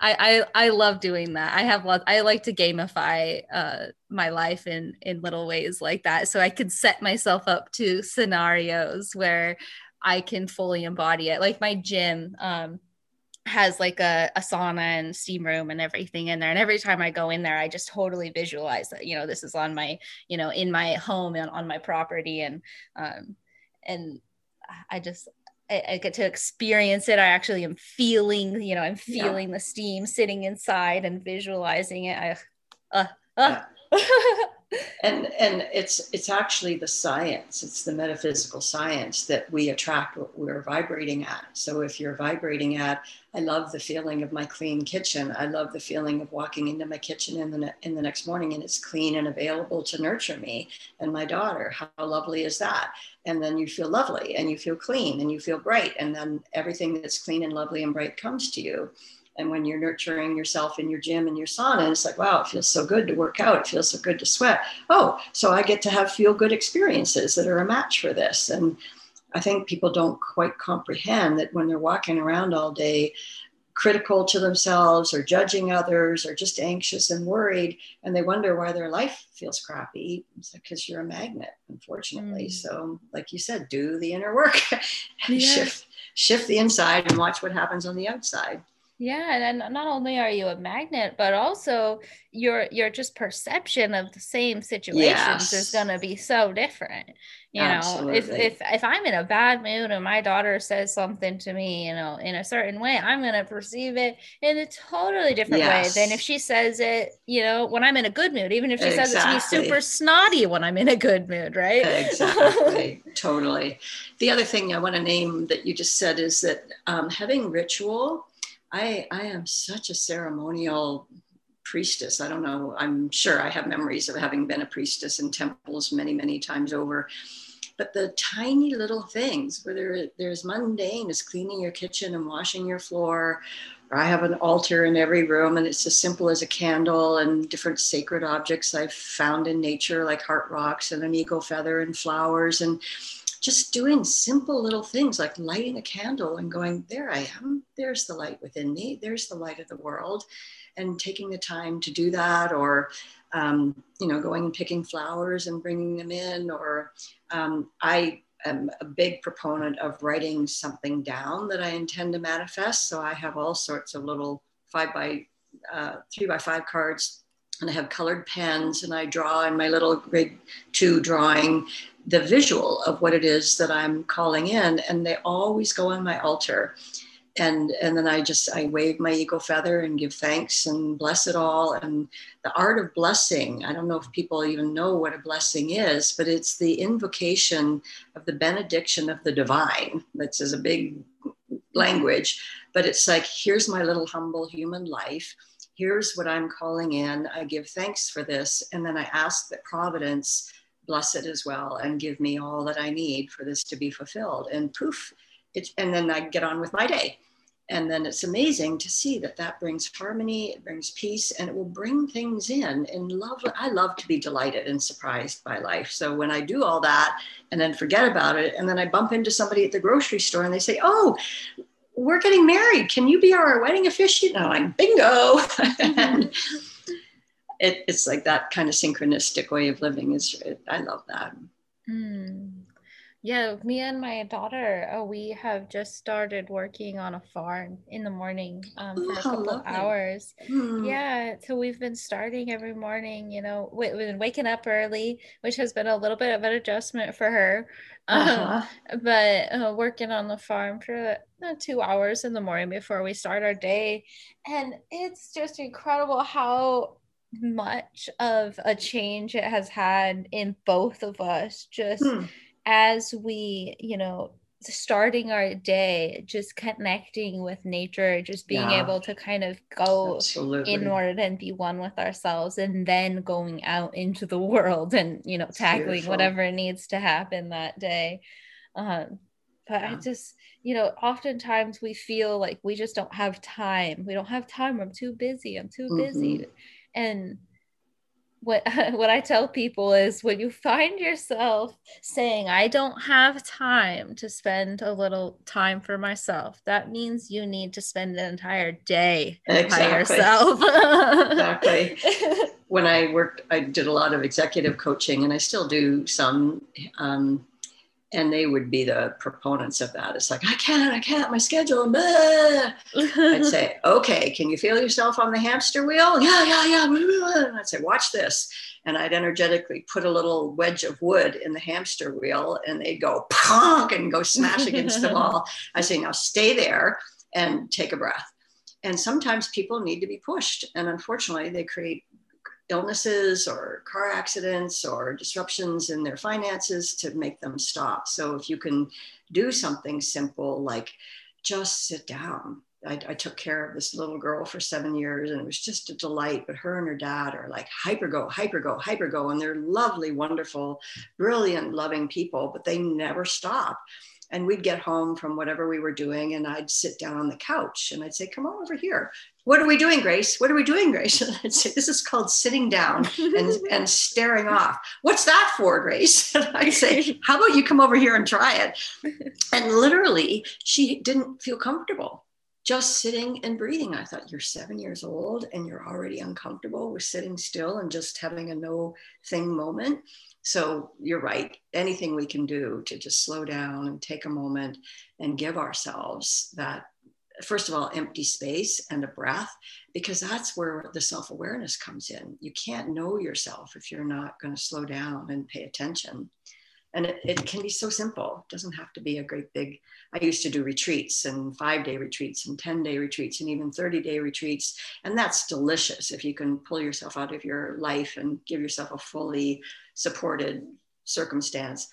[SPEAKER 1] I, I I love doing that. I have lots. I like to gamify uh, my life in in little ways like that, so I can set myself up to scenarios where I can fully embody it. Like my gym um, has like a, a sauna and steam room and everything in there, and every time I go in there, I just totally visualize that. You know, this is on my you know in my home and on my property, and um, and I just I, get to experience it. I actually am feeling, you know, I'm feeling yeah. the steam sitting inside and visualizing it. I, uh, uh.
[SPEAKER 2] Yeah. and and it's it's actually the science it's the metaphysical science that we attract what we're vibrating at. So if you're vibrating at i love the feeling of my clean kitchen. I love the feeling of walking into my kitchen in the in the next morning and it's clean and available to nurture me and my daughter. How lovely is that? And then you feel lovely and you feel clean and you feel bright and then everything that's clean and lovely and bright comes to you and when you're nurturing yourself in your gym and your sauna, it's like, wow, it feels so good to work out. It feels so good to sweat. Oh, so I get to have feel good experiences that are a match for this. And I think people don't quite comprehend that when they're walking around all day, critical to themselves or judging others or just anxious and worried, and they wonder why their life feels crappy. It's because you're a magnet, unfortunately. Mm. So, like you said, do the inner work, yeah. shift shift the inside and watch what happens on the outside.
[SPEAKER 1] Yeah, and not only are you a magnet, but also your your just perception of the same situations yes. is going to be so different. You Absolutely. know, if if if I'm in a bad mood and my daughter says something to me, you know, in a certain way, I'm going to perceive it in a totally different yes. way than if she says it, you know, when I'm in a good mood. Even if she exactly. says it to me super snotty when I'm in a good mood, right?
[SPEAKER 2] Exactly, totally. The other thing I want to name that you just said is that um, having ritual I, I am such a ceremonial priestess. I don't know. I'm sure I have memories of having been a priestess in temples many, many times over. But the tiny little things, whether there's mundane as cleaning your kitchen and washing your floor, or I have an altar in every room and it's as simple as a candle and different sacred objects I've found in nature, like heart rocks and an eagle feather and flowers. And just doing simple little things like lighting a candle and going, There I am. There's the light within me. There's the light of the world. And taking the time to do that, or, um, you know, going and picking flowers and bringing them in. Or um, I am a big proponent of writing something down that I intend to manifest. So I have all sorts of little five by uh, three by five cards and I have colored pens and I draw in my little grade two drawing the visual of what it is that I'm calling in, and they always go on my altar. And, and then I just I wave my eagle feather and give thanks and bless it all. And the art of blessing, I don't know if people even know what a blessing is, but it's the invocation of the benediction of the divine. That's as a big language, but it's like, here's my little humble human life. Here's what I'm calling in. I give thanks for this. And then I ask that Providence bless it as well and give me all that I need for this to be fulfilled. And poof, it's, and then I get on with my day. And then it's amazing to see that that brings harmony, it brings peace, and it will bring things in. And love, I love to be delighted and surprised by life. So when I do all that and then forget about it, and then I bump into somebody at the grocery store and they say, "Oh, we're getting married. Can you be our wedding officiant?" And I'm like, "Bingo!" and, it, it's like that kind of synchronistic way of living is i love that
[SPEAKER 1] mm. Yeah me and my daughter uh, we have just started working on a farm in the morning um, for Ooh, a couple of hours mm. yeah so we've been starting every morning you know we, have been waking up early which has been a little bit of an adjustment for her um, uh-huh. um, but uh, working on the farm for uh, two hours in the morning before we start our day and it's just incredible how much of a change it has had in both of us just hmm. As we you know starting our day just connecting with nature just being yeah. able to kind of go Absolutely. inward and be one with ourselves and then going out into the world and you know tackling Beautiful. whatever needs to happen that day um, but yeah. i just you know oftentimes we feel like we just don't have time we don't have time i'm too busy i'm too mm-hmm. busy and what what I tell people is when you find yourself saying I don't have time to spend a little time for myself, that means you need to spend an entire day exactly. by yourself.
[SPEAKER 2] exactly. When I worked, I did a lot of executive coaching, and I still do some. Um, and they would be the proponents of that. It's like, I can't, I can't, my schedule. Blah. I'd say, okay, can you feel yourself on the hamster wheel? Yeah, yeah, yeah. And I'd say, watch this. And I'd energetically put a little wedge of wood in the hamster wheel and they'd go punk and go smash against the wall. I say, now stay there and take a breath. And sometimes people need to be pushed. And unfortunately, they create illnesses or car accidents or disruptions in their finances to make them stop. So if you can do something simple like just sit down. I, I, took care of this little girl for seven years and it was just a delight. But her and her dad are like hyper go, hyper go, hyper go. And they're lovely, wonderful, brilliant, loving people, but they never stop. And we'd get home from whatever we were doing, and I'd sit down on the couch and I'd say, Come on over here what are we doing, Grace? What are we doing, Grace? And I'd say, this is called sitting down and, and staring off. What's that for, Grace? And I'd say, how about you come over here and try it? And literally, she didn't feel comfortable just sitting and breathing. I thought, you're seven years old and you're already uncomfortable with sitting still and just having a no thing moment. So you're right. Anything we can do to just slow down and take a moment and give ourselves that first of all, empty space and a breath, because that's where the self awareness comes in. You can't know yourself if you're not going to slow down and pay attention. And it, it, can be so simple. It doesn't have to be a great big. I used to do retreats and five day retreats and 10 day retreats and even 30 day retreats. And that's delicious if you can pull yourself out of your life and give yourself a fully supported circumstance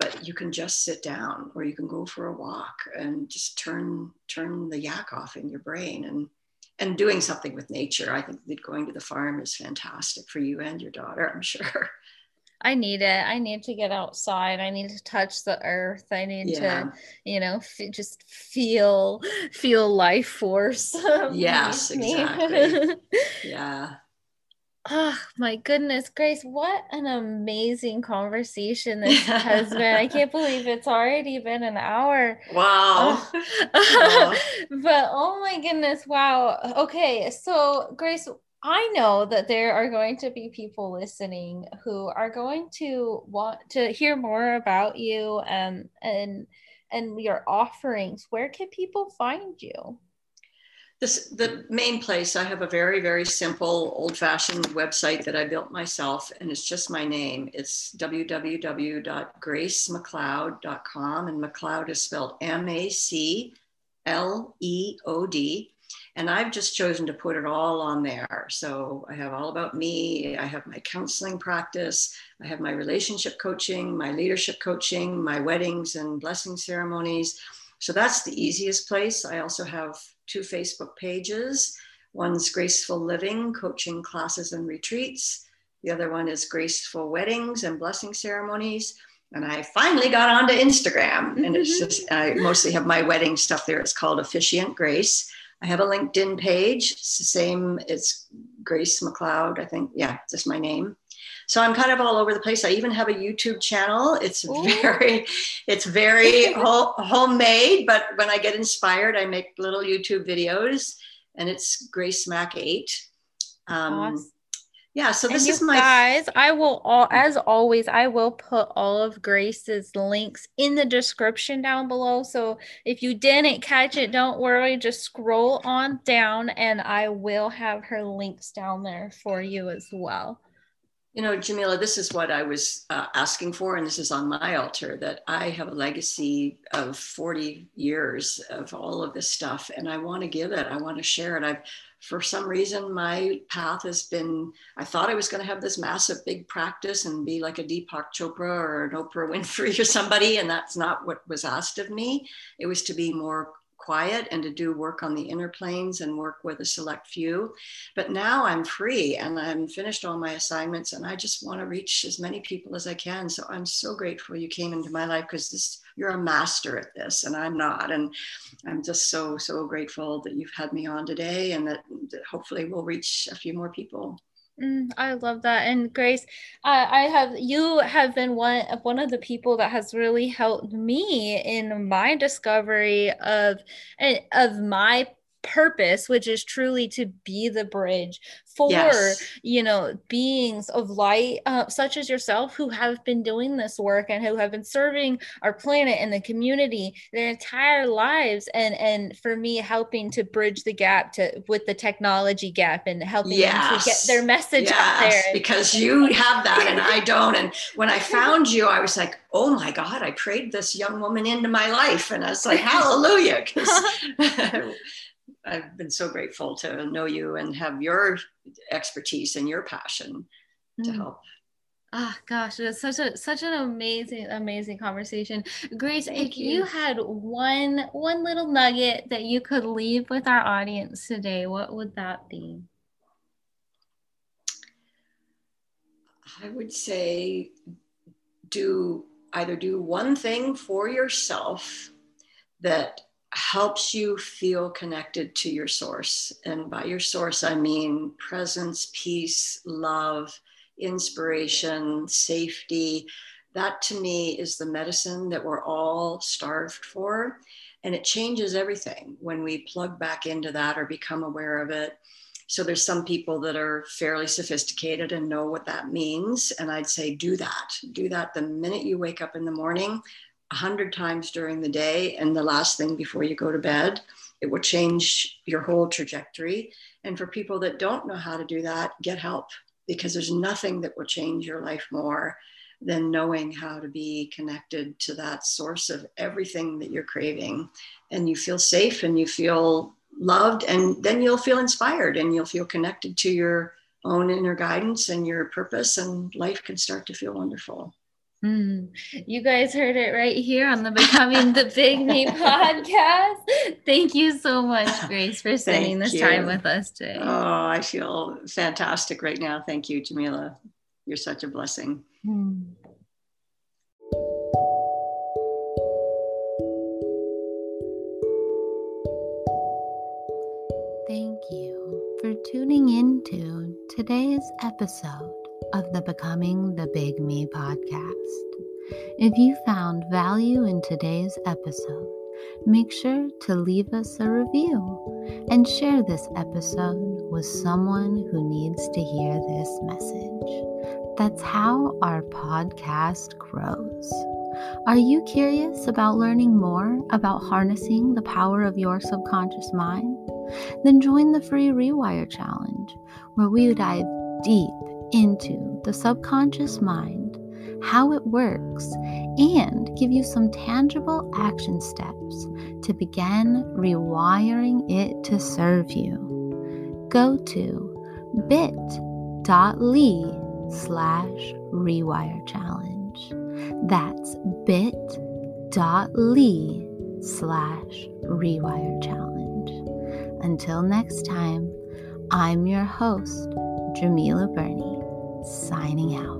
[SPEAKER 2] but you can just sit down or you can go for a walk and just turn turn the yak off in your brain and and doing something with nature i think that going to the farm is fantastic for you and your daughter i'm sure
[SPEAKER 1] I need it. I need to get outside. I need to touch the earth. I need yeah. to, you know, f- just feel feel life force.
[SPEAKER 2] yes, exactly. yeah.
[SPEAKER 1] Oh my goodness, Grace, what an amazing conversation this has been. I can't believe it's already been an hour.
[SPEAKER 2] Wow.
[SPEAKER 1] wow. but oh my goodness, wow. Okay, so Grace, I know that there are going to be people listening who are going to want to hear more about you and and and your offerings. Where can people find you?
[SPEAKER 2] this the main place i have a very very simple old fashioned website that i built myself and it's just my name it's www.gracemacleod.com and macleod is spelled m-a-c-l-e-o-d and i've just chosen to put it all on there so i have all about me i have my counseling practice i have my relationship coaching my leadership coaching my weddings and blessing ceremonies so that's the easiest place i also have two Facebook pages. One's Graceful Living, coaching classes and retreats. The other one is Graceful Weddings and Blessing Ceremonies. And I finally got onto Instagram, and it's mm-hmm. just, I mostly have my wedding stuff there. It's called Officiant Grace. I have a LinkedIn page. It's the same, it's Grace MacLeod, I think. Yeah, just my name. So I'm kind of all over the place. I even have a YouTube channel. It's Ooh. very, it's very ho- homemade, but when I get inspired, I make little YouTube videos and it's Grace Mac 8. Um, awesome. Yeah, so this is my
[SPEAKER 1] guys. I will all as always, I will put all of Grace's links in the description down below. So if you didn't catch it, don't worry, just scroll on down and I will have her links down there for you as well.
[SPEAKER 2] You know, Djemilah, this is what I was uh, asking for, and this is on my altar that I have a legacy of 40 years of all of this stuff, and I want to give it. I want to share it. I've, for some reason, my path has been. I thought I was going to have this massive, big practice and be like a Deepak Chopra or an Oprah Winfrey or somebody, and that's not what was asked of me. It was to be more quiet and to do work on the inner planes and work with a select few. But now I'm free and I'm finished all my assignments and I just want to reach as many people as I can. So I'm so grateful you came into my life because this you're a master at this and I'm not. And I'm just so, so grateful that you've had me on today and that, that hopefully we'll reach a few more people.
[SPEAKER 1] Mm, I love that. And Grace, I have you have been one of one of the people that has really helped me in my discovery of eh, of my purpose which is truly to be the bridge for yes. you know beings of light uh, such as yourself who have been doing this work and who have been serving our planet and the community their entire lives and and for me helping to bridge the gap to with the technology gap and helping yes. them to get their message yes. out there
[SPEAKER 2] because you have that and I don't and when I found you I was like oh my god I prayed this young woman into my life and I was like hallelujah I've been so grateful to know you and have your expertise and your passion mm. to help.
[SPEAKER 1] Ah, oh, gosh, it's such a such an amazing, amazing conversation. Grace, Thank if you. you had one one little nugget that you could leave with our audience today, what would that be?
[SPEAKER 2] I would say do either do one thing for yourself that helps you feel connected to your source. And by your source, I mean presence, peace, love, inspiration, safety. That to me is the medicine that we're all starved for. And it changes everything when we plug back into that or become aware of it. So there's some people that are fairly sophisticated and know what that means. And I'd say do that. Do that the minute you wake up in the morning a hundred times during the day and the last thing before you go to bed. It will change your whole trajectory. And for people that don't know how to do that, get help because there's nothing that will change your life more than knowing how to be connected to that source of everything that you're craving. And you feel safe and you feel loved, and then you'll feel inspired and you'll feel connected to your own inner guidance and your purpose, and life can start to feel wonderful.
[SPEAKER 1] Mm, you guys heard it right here on the Becoming the Big Me podcast. Thank you so much, Grace, for spending this you. time with us today.
[SPEAKER 2] Oh, I feel fantastic right now. Thank you, Djemilah. You're such a blessing. Mm.
[SPEAKER 3] Thank you for tuning in to today's episode of the Becoming the Big Me podcast. If you found value in today's episode, make sure to leave us a review and share this episode with someone who needs to hear this message. That's how our podcast grows. Are you curious about learning more about harnessing the power of your subconscious mind? Then join the free Rewire Challenge, where we dive deep into the subconscious mind, how it works, and give you some tangible action steps to begin rewiring it to serve you. Go to bit.ly slash rewire challenge. That's bit.ly slash rewire challenge. Until next time, I'm your host, Djemilah Birnie signing out.